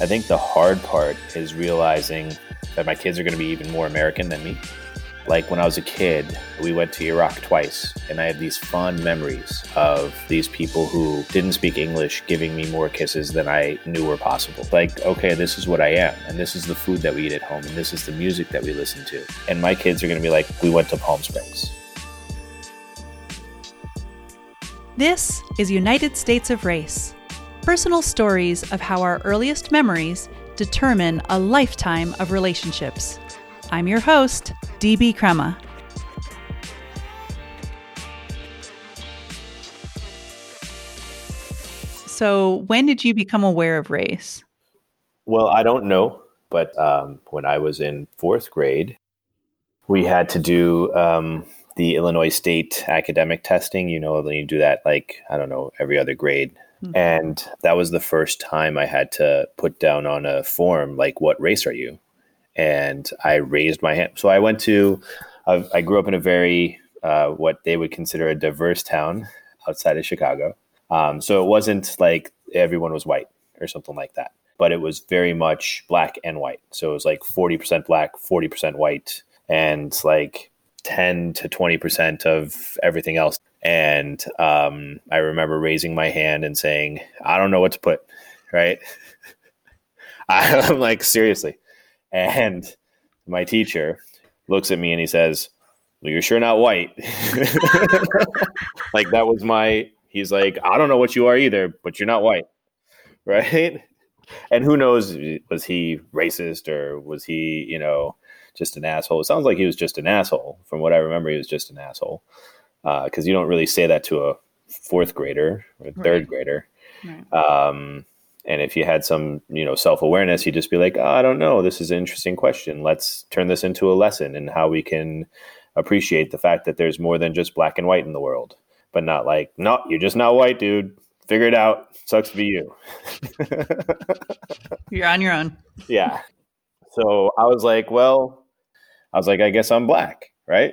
I think the hard part is realizing that my kids are going to be even more American than me. Like when I was a kid, we went to Iraq twice, and I have these fond memories of these people who didn't speak English giving me more kisses than I knew were possible. Like, okay, this is what I am, and this is the food that we eat at home, and this is the music that we listen to. And my kids are going to be like, we went to Palm Springs. This is United States of Race personal stories of how our earliest memories determine a lifetime of relationships. I'm your host, DB Crema. So, when did you become aware of race? Well, I don't know, but um, when I was in fourth grade, we had to do um, the Illinois State academic testing. You know, then you do that like, I don't know, every other grade. Mm-hmm. And that was the first time I had to put down on a form, like, what race are you? And I raised my hand. So I went to, uh, I grew up in a very, uh, what they would consider a diverse town outside of Chicago. Um, so it wasn't like everyone was white or something like that, but it was very much black and white. So it was like 40% black, 40% white, and like 10 to 20% of everything else. And um, I remember raising my hand and saying, I don't know what to put, right? I'm like, seriously. And my teacher looks at me and he says, well, You're sure not white. like, that was my, he's like, I don't know what you are either, but you're not white, right? And who knows, was he racist or was he, you know, just an asshole? It sounds like he was just an asshole. From what I remember, he was just an asshole because uh, you don't really say that to a fourth grader or third right. grader. Right. Um, and if you had some, you know, self awareness, you'd just be like, oh, I don't know. This is an interesting question. Let's turn this into a lesson and how we can appreciate the fact that there's more than just black and white in the world. But not like, no, you're just not white, dude. Figure it out. Sucks to be you. you're on your own. yeah. So I was like, well, I was like, I guess I'm black, right?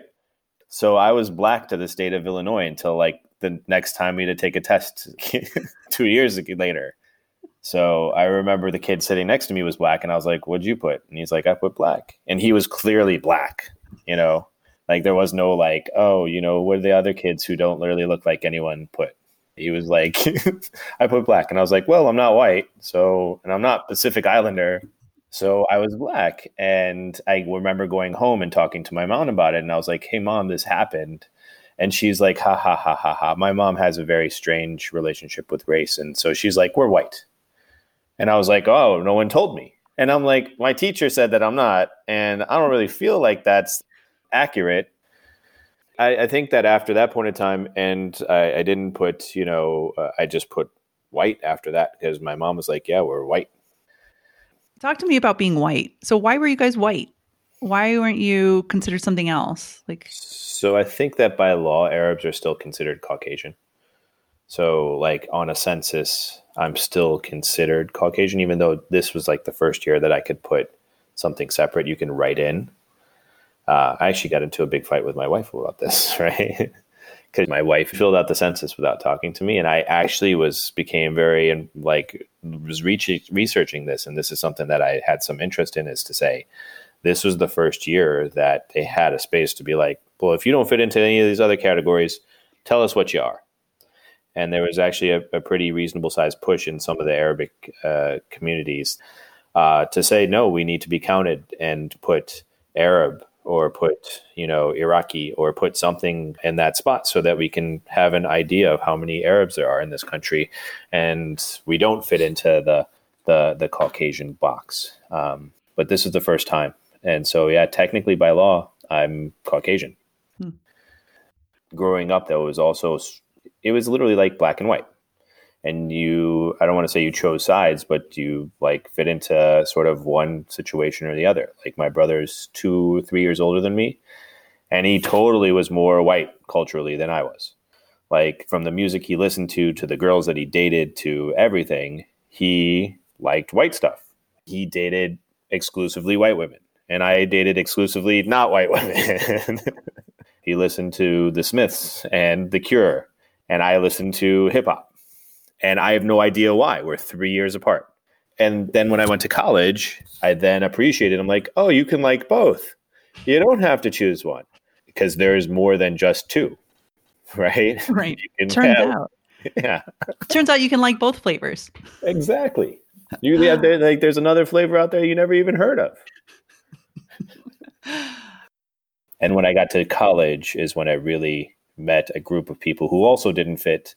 So I was black to the state of Illinois until like the next time we had to take a test two years later. So I remember the kid sitting next to me was black, and I was like, "What'd you put?" And he's like, "I put black," and he was clearly black. You know, like there was no like, "Oh, you know, what are the other kids who don't really look like anyone put?" He was like, "I put black," and I was like, "Well, I'm not white, so, and I'm not Pacific Islander, so I was black. And I remember going home and talking to my mom about it. And I was like, hey, mom, this happened. And she's like, ha ha ha ha ha. My mom has a very strange relationship with race. And so she's like, we're white. And I was like, oh, no one told me. And I'm like, my teacher said that I'm not. And I don't really feel like that's accurate. I, I think that after that point in time, and I, I didn't put, you know, uh, I just put white after that because my mom was like, yeah, we're white. Talk to me about being white. So why were you guys white? Why weren't you considered something else? Like So I think that by law Arabs are still considered Caucasian. So like on a census, I'm still considered Caucasian even though this was like the first year that I could put something separate you can write in. Uh, I actually got into a big fight with my wife about this, right? Because my wife filled out the census without talking to me and i actually was became very and like was re- researching this and this is something that i had some interest in is to say this was the first year that they had a space to be like well if you don't fit into any of these other categories tell us what you are. And there was actually a, a pretty reasonable sized push in some of the arabic uh, communities uh, to say no we need to be counted and put arab or put you know Iraqi or put something in that spot so that we can have an idea of how many Arabs there are in this country, and we don't fit into the the, the Caucasian box. Um, but this is the first time, and so yeah, technically by law, I'm Caucasian. Hmm. Growing up, though, was also it was literally like black and white and you i don't want to say you chose sides but you like fit into sort of one situation or the other? Like my brother's two three years older than me and he totally was more white culturally than i was. Like from the music he listened to to the girls that he dated to everything he liked white stuff. He dated exclusively white women and i dated exclusively not white women. He listened to the smiths and the cure and i listened to hip hop and I have no idea why. We're three years apart. And then when I went to college, I then appreciated. I'm like, oh, you can like both. You don't have to choose one because there's more than just two, right? Right. Turns have, out. Yeah. Turns out you can like both flavors. Exactly. You have there, like there's another flavor out there you never even heard of. and when I got to college is when I really met a group of people who also didn't fit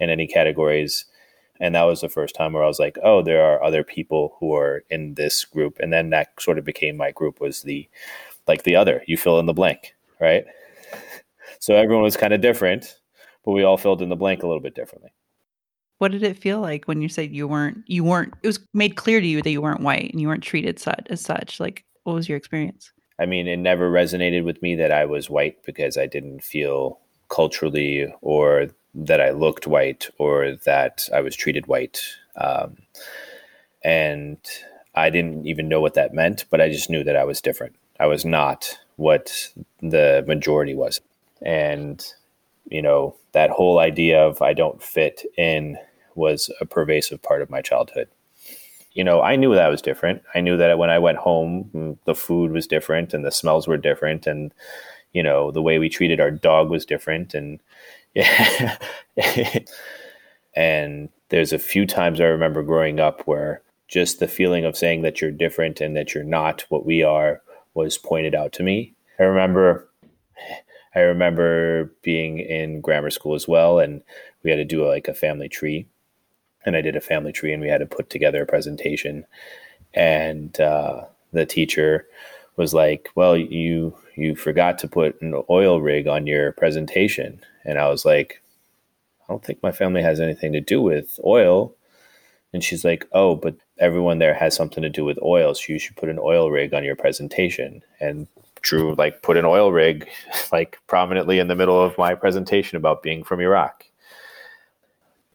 in any categories and that was the first time where I was like, oh, there are other people who are in this group, and then that sort of became my group was the like the other. You fill in the blank, right? So everyone was kind of different, but we all filled in the blank a little bit differently. What did it feel like when you said you weren't you weren't it was made clear to you that you weren't white and you weren't treated such, as such? Like what was your experience? I mean, it never resonated with me that I was white because I didn't feel culturally or that I looked white or that I was treated white. Um, and I didn't even know what that meant, but I just knew that I was different. I was not what the majority was. And, you know, that whole idea of I don't fit in was a pervasive part of my childhood. You know, I knew that I was different. I knew that when I went home, mm, the food was different and the smells were different. And, you know, the way we treated our dog was different. And, yeah. and there's a few times I remember growing up where just the feeling of saying that you're different and that you're not what we are was pointed out to me. I remember I remember being in grammar school as well and we had to do like a family tree. And I did a family tree and we had to put together a presentation and uh, the teacher was like, "Well, you you forgot to put an oil rig on your presentation." And I was like, "I don't think my family has anything to do with oil." And she's like, "Oh, but everyone there has something to do with oil, so you should put an oil rig on your presentation." And Drew like put an oil rig like prominently in the middle of my presentation about being from Iraq.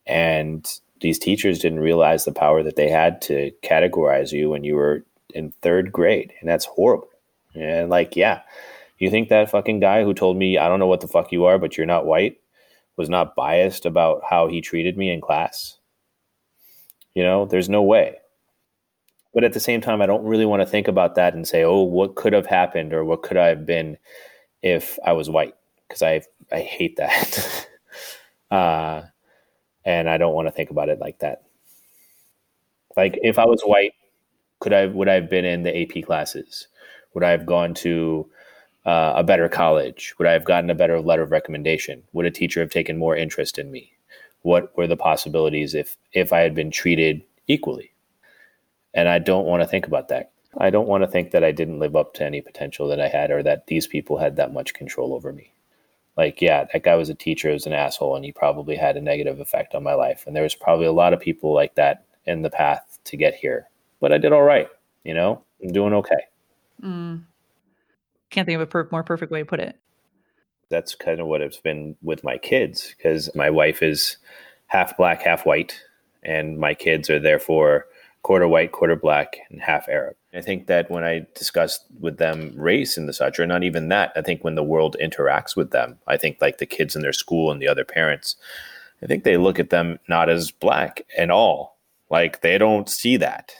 And these teachers didn't realize the power that they had to categorize you when you were in third grade, and that's horrible. And like, yeah, you think that fucking guy who told me I don't know what the fuck you are, but you're not white, was not biased about how he treated me in class? You know, there's no way. But at the same time, I don't really want to think about that and say, oh, what could have happened or what could I have been if I was white? Because I I hate that. uh, and I don't want to think about it like that. Like if I was white, could I would I have been in the AP classes? Would I have gone to uh, a better college? Would I have gotten a better letter of recommendation? Would a teacher have taken more interest in me? What were the possibilities if if I had been treated equally? And I don't want to think about that. I don't want to think that I didn't live up to any potential that I had or that these people had that much control over me. Like, yeah, that guy was a teacher, was an asshole, and he probably had a negative effect on my life. And there was probably a lot of people like that in the path to get here. But I did all right, you know? I'm doing okay. Mm. Can't think of a per- more perfect way to put it. That's kind of what it's been with my kids because my wife is half black, half white, and my kids are therefore quarter white, quarter black, and half Arab. I think that when I discuss with them race and the such, or not even that, I think when the world interacts with them, I think like the kids in their school and the other parents, I think they look at them not as black at all. Like they don't see that.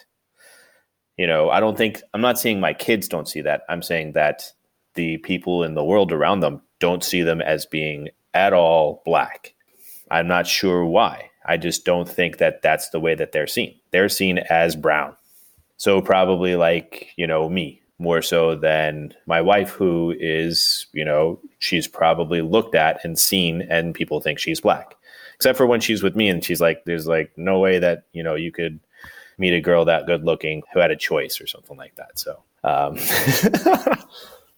You know, I don't think I'm not saying my kids don't see that. I'm saying that the people in the world around them don't see them as being at all black. I'm not sure why. I just don't think that that's the way that they're seen. They're seen as brown. So probably like, you know, me more so than my wife who is, you know, she's probably looked at and seen and people think she's black. Except for when she's with me and she's like there's like no way that, you know, you could meet a girl that good looking who had a choice or something like that. So, um,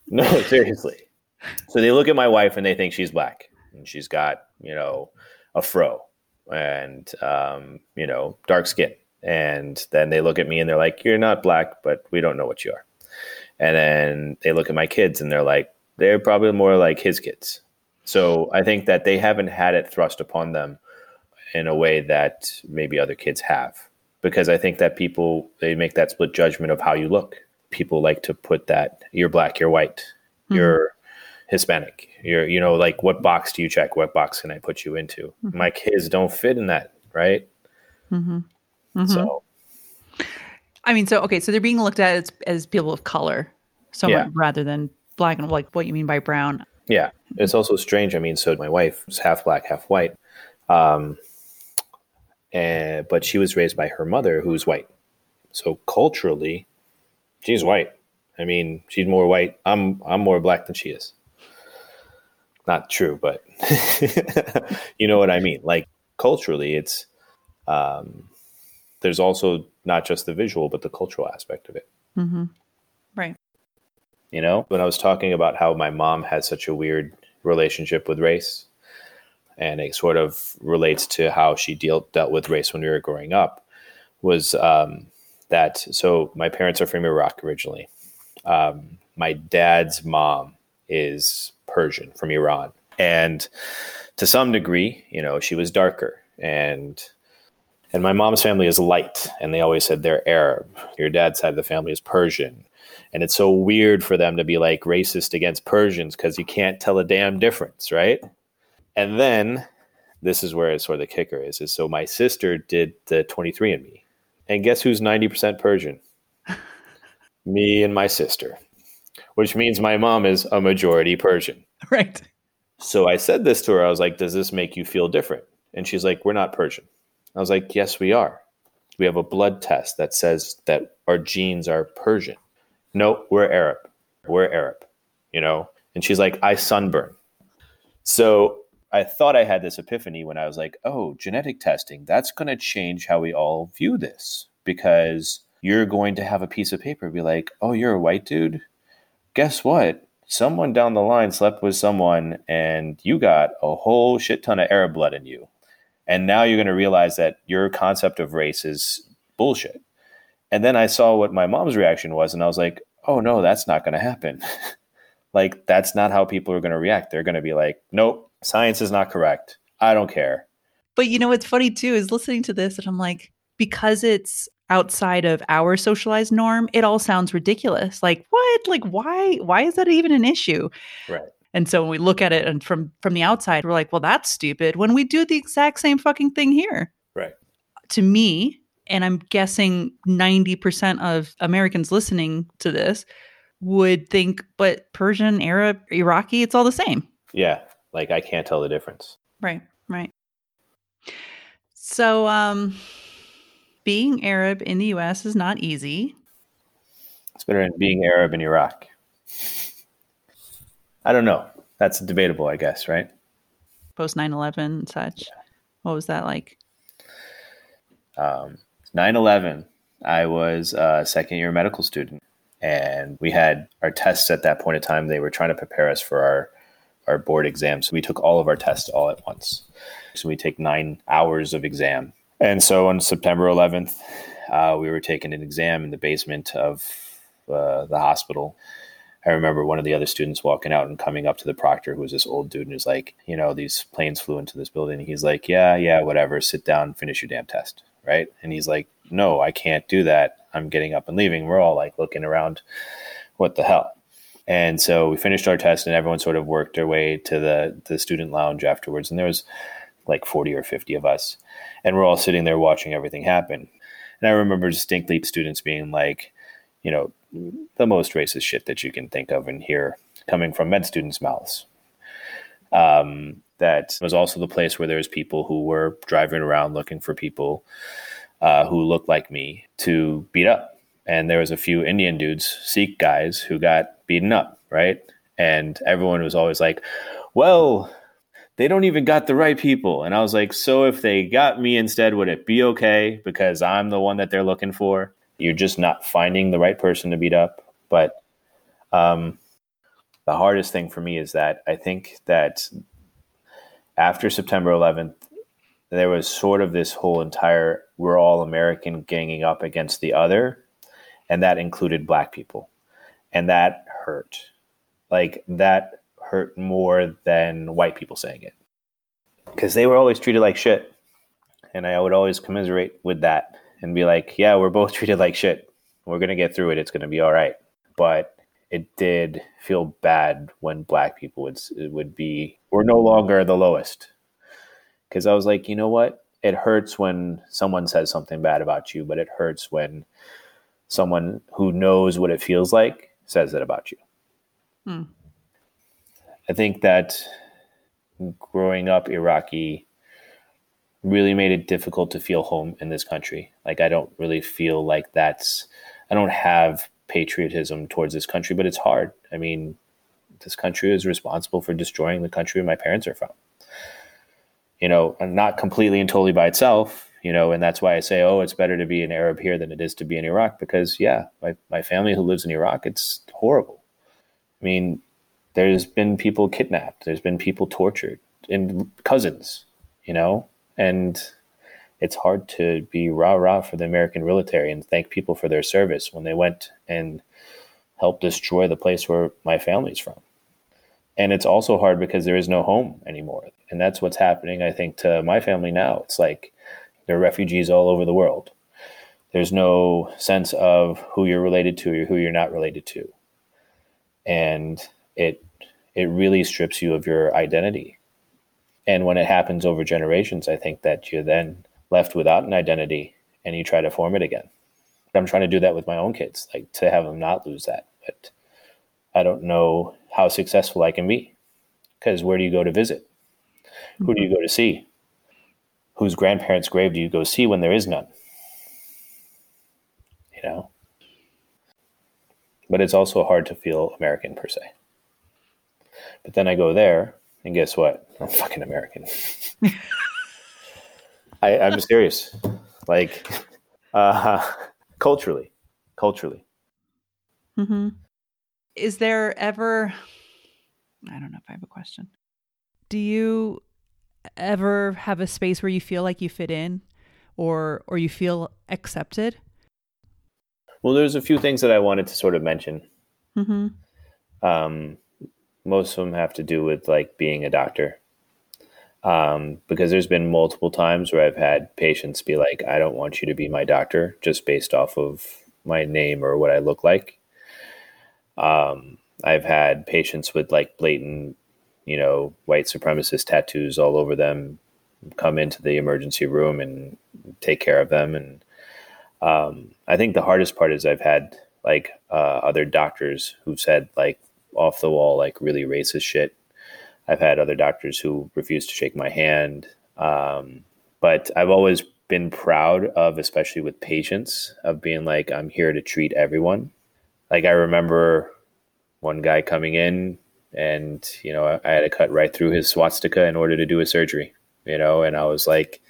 no, seriously. So they look at my wife and they think she's black and she's got, you know, a fro and, um, you know, dark skin. And then they look at me and they're like, you're not black, but we don't know what you are. And then they look at my kids and they're like, they're probably more like his kids. So I think that they haven't had it thrust upon them in a way that maybe other kids have because I think that people they make that split judgment of how you look. People like to put that you're black, you're white, mm-hmm. you're Hispanic. You're you know like what box do you check? What box can I put you into? Mm-hmm. My kids don't fit in that, right? Mm-hmm. mm-hmm. So I mean, so okay, so they're being looked at as, as people of color, so Yeah. rather than black and like what you mean by brown. Yeah, it's also strange. I mean, so my wife is half black, half white, um, and but she was raised by her mother, who's white. So culturally, she's white. I mean, she's more white. I'm I'm more black than she is. Not true, but you know what I mean. Like culturally, it's um, there's also not just the visual, but the cultural aspect of it. Mm-hmm. Right. You know, when I was talking about how my mom had such a weird relationship with race, and it sort of relates to how she dealt dealt with race when we were growing up, was um, that so my parents are from Iraq originally. Um, my dad's mom is Persian from Iran, and to some degree, you know, she was darker. And and my mom's family is light and they always said they're arab. Your dad's side of the family is persian. And it's so weird for them to be like racist against persians because you can't tell a damn difference right? And then this is where it's sort of the kicker is is so my sister did the 23andme and guess who's 90% persian me and my sister which means my mom is a majority persian Right. so I said this to her. I was like, Does this make you feel different? And she's like, We're not Persian. I was like, Yes, we are. We have a blood test that says that our genes are Persian. No, we're Arab. We're Arab, you know? And she's like, I sunburn. So I thought I had this epiphany when I was like, Oh, genetic testing, that's going to change how we all view this because you're going to have a piece of paper be like, Oh, you're a white dude? Guess what? someone down the line slept with someone and you got a whole shit ton of Arab blood in you. And now you're going to realize that your concept of race is bullshit. And then I saw what my mom's reaction was, and I was like, oh no, that's not going to happen. like, that's not how people are going to react. They're going to be like, nope, science is not correct. I don't care. But you know what's funny too is listening to this, and I'm like, because it's outside of our socialized norm, it all sounds ridiculous. Like what? Like why? Why is that even an issue? Right. And so when we look at it and from from the outside, we're like, well, that's stupid. When we do the exact same fucking thing here. Right. To me, and I'm guessing 90% of Americans listening to this would think, but Persian, Arab, Iraqi, it's all the same. Yeah. Like, I can't tell the difference. Right, right. So, um, being Arab in the US is not easy. It's better than being Arab in Iraq. I don't know. That's debatable, I guess, right? Post 9 11 and such. What was that like? um, 9-11 i was a second year medical student and we had our tests at that point in time they were trying to prepare us for our our board exams we took all of our tests all at once so we take nine hours of exam and so on september 11th uh, we were taking an exam in the basement of uh, the hospital I remember one of the other students walking out and coming up to the proctor, who was this old dude, and was like, you know, these planes flew into this building. He's like, yeah, yeah, whatever. Sit down, finish your damn test, right? And he's like, no, I can't do that. I'm getting up and leaving. We're all like looking around, what the hell? And so we finished our test, and everyone sort of worked their way to the the student lounge afterwards. And there was like 40 or 50 of us, and we're all sitting there watching everything happen. And I remember distinctly students being like, you know, the most racist shit that you can think of and hear coming from med students' mouths. Um, that was also the place where there was people who were driving around looking for people uh, who looked like me to beat up. And there was a few Indian dudes, Sikh guys, who got beaten up, right? And everyone was always like, well, they don't even got the right people. And I was like, so if they got me instead, would it be okay? Because I'm the one that they're looking for. You're just not finding the right person to beat up. But um, the hardest thing for me is that I think that after September 11th, there was sort of this whole entire we're all American ganging up against the other. And that included black people. And that hurt. Like that hurt more than white people saying it. Because they were always treated like shit. And I would always commiserate with that and be like, yeah, we're both treated like shit. We're going to get through it. It's going to be all right. But it did feel bad when black people would would be we're no longer the lowest. Cuz I was like, you know what? It hurts when someone says something bad about you, but it hurts when someone who knows what it feels like says it about you. Hmm. I think that growing up Iraqi really made it difficult to feel home in this country. Like I don't really feel like that's I don't have patriotism towards this country, but it's hard. I mean, this country is responsible for destroying the country my parents are from. You know, and not completely and totally by itself, you know, and that's why I say, oh, it's better to be an Arab here than it is to be in Iraq because yeah, my, my family who lives in Iraq, it's horrible. I mean, there's been people kidnapped, there's been people tortured, and cousins, you know, and it's hard to be rah rah for the American military and thank people for their service when they went and helped destroy the place where my family's from. And it's also hard because there is no home anymore. And that's what's happening, I think, to my family now. It's like they're refugees all over the world. There's no sense of who you're related to or who you're not related to. And it it really strips you of your identity. And when it happens over generations, I think that you're then left without an identity and you try to form it again. I'm trying to do that with my own kids, like to have them not lose that. But I don't know how successful I can be because where do you go to visit? Who do you mm-hmm. go to see? Whose grandparents' grave do you go see when there is none? You know? But it's also hard to feel American per se. But then I go there, and guess what? I'm fucking American. I, I'm serious. Like, uh, culturally, culturally. Mm-hmm. Is there ever? I don't know if I have a question. Do you ever have a space where you feel like you fit in, or or you feel accepted? Well, there's a few things that I wanted to sort of mention. Mm-hmm. Um, most of them have to do with like being a doctor um, because there's been multiple times where I've had patients be like, I don't want you to be my doctor just based off of my name or what I look like. Um, I've had patients with like blatant, you know, white supremacist tattoos all over them come into the emergency room and take care of them. And um, I think the hardest part is I've had like uh, other doctors who've said like off the wall, like really racist shit I've had other doctors who refuse to shake my hand. Um, but I've always been proud of, especially with patients, of being like, I'm here to treat everyone. Like I remember one guy coming in and, you know, I had to cut right through his swastika in order to do a surgery, you know, and I was like,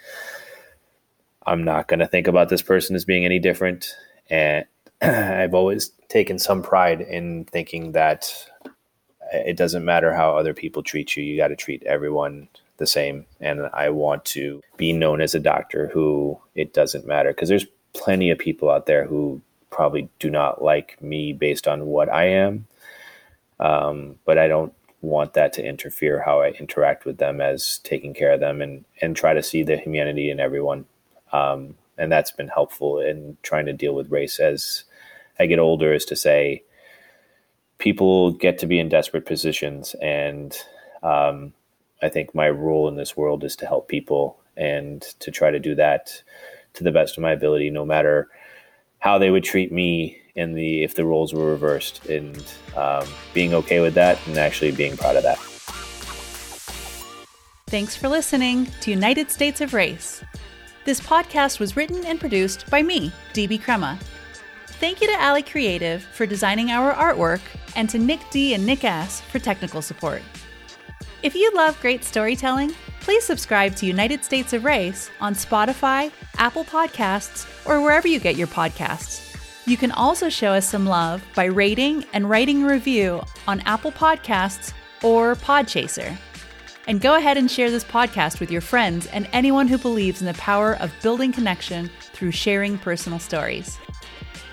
I'm not going to think about this person as being any different. And I've always taken some pride in thinking that it doesn't matter how other people treat you. You got to treat everyone the same. And I want to be known as a doctor who it doesn't matter because there's plenty of people out there who probably do not like me based on what I am. Um, but I don't want that to interfere how I interact with them as taking care of them and, and try to see the humanity in everyone. Um, and that's been helpful in trying to deal with race as I get older is to say, people get to be in desperate positions, and um, I think my role in this world is to help people and to try to do that to the best of my ability, no matter how they would treat me in the if the roles were reversed, and um, being okay with that and actually being proud of that. Thanks for listening to United States of Race. This podcast was written and produced by me, DB Crema. Thank you to Alley Creative for designing our artwork and to Nick D and Nick S for technical support. If you love great storytelling, please subscribe to United States of Race on Spotify, Apple Podcasts, or wherever you get your podcasts. You can also show us some love by rating and writing a review on Apple Podcasts or Podchaser. And go ahead and share this podcast with your friends and anyone who believes in the power of building connection through sharing personal stories.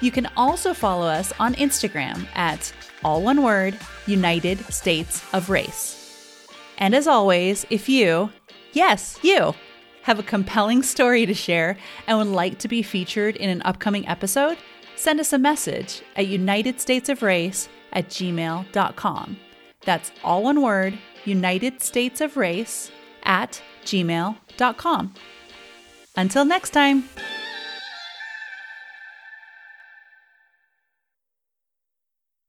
You can also follow us on Instagram at all one word, United States of Race. And as always, if you, yes, you, have a compelling story to share and would like to be featured in an upcoming episode, send us a message at United States of Race at gmail.com. That's all one word, United States of Race at gmail.com. Until next time.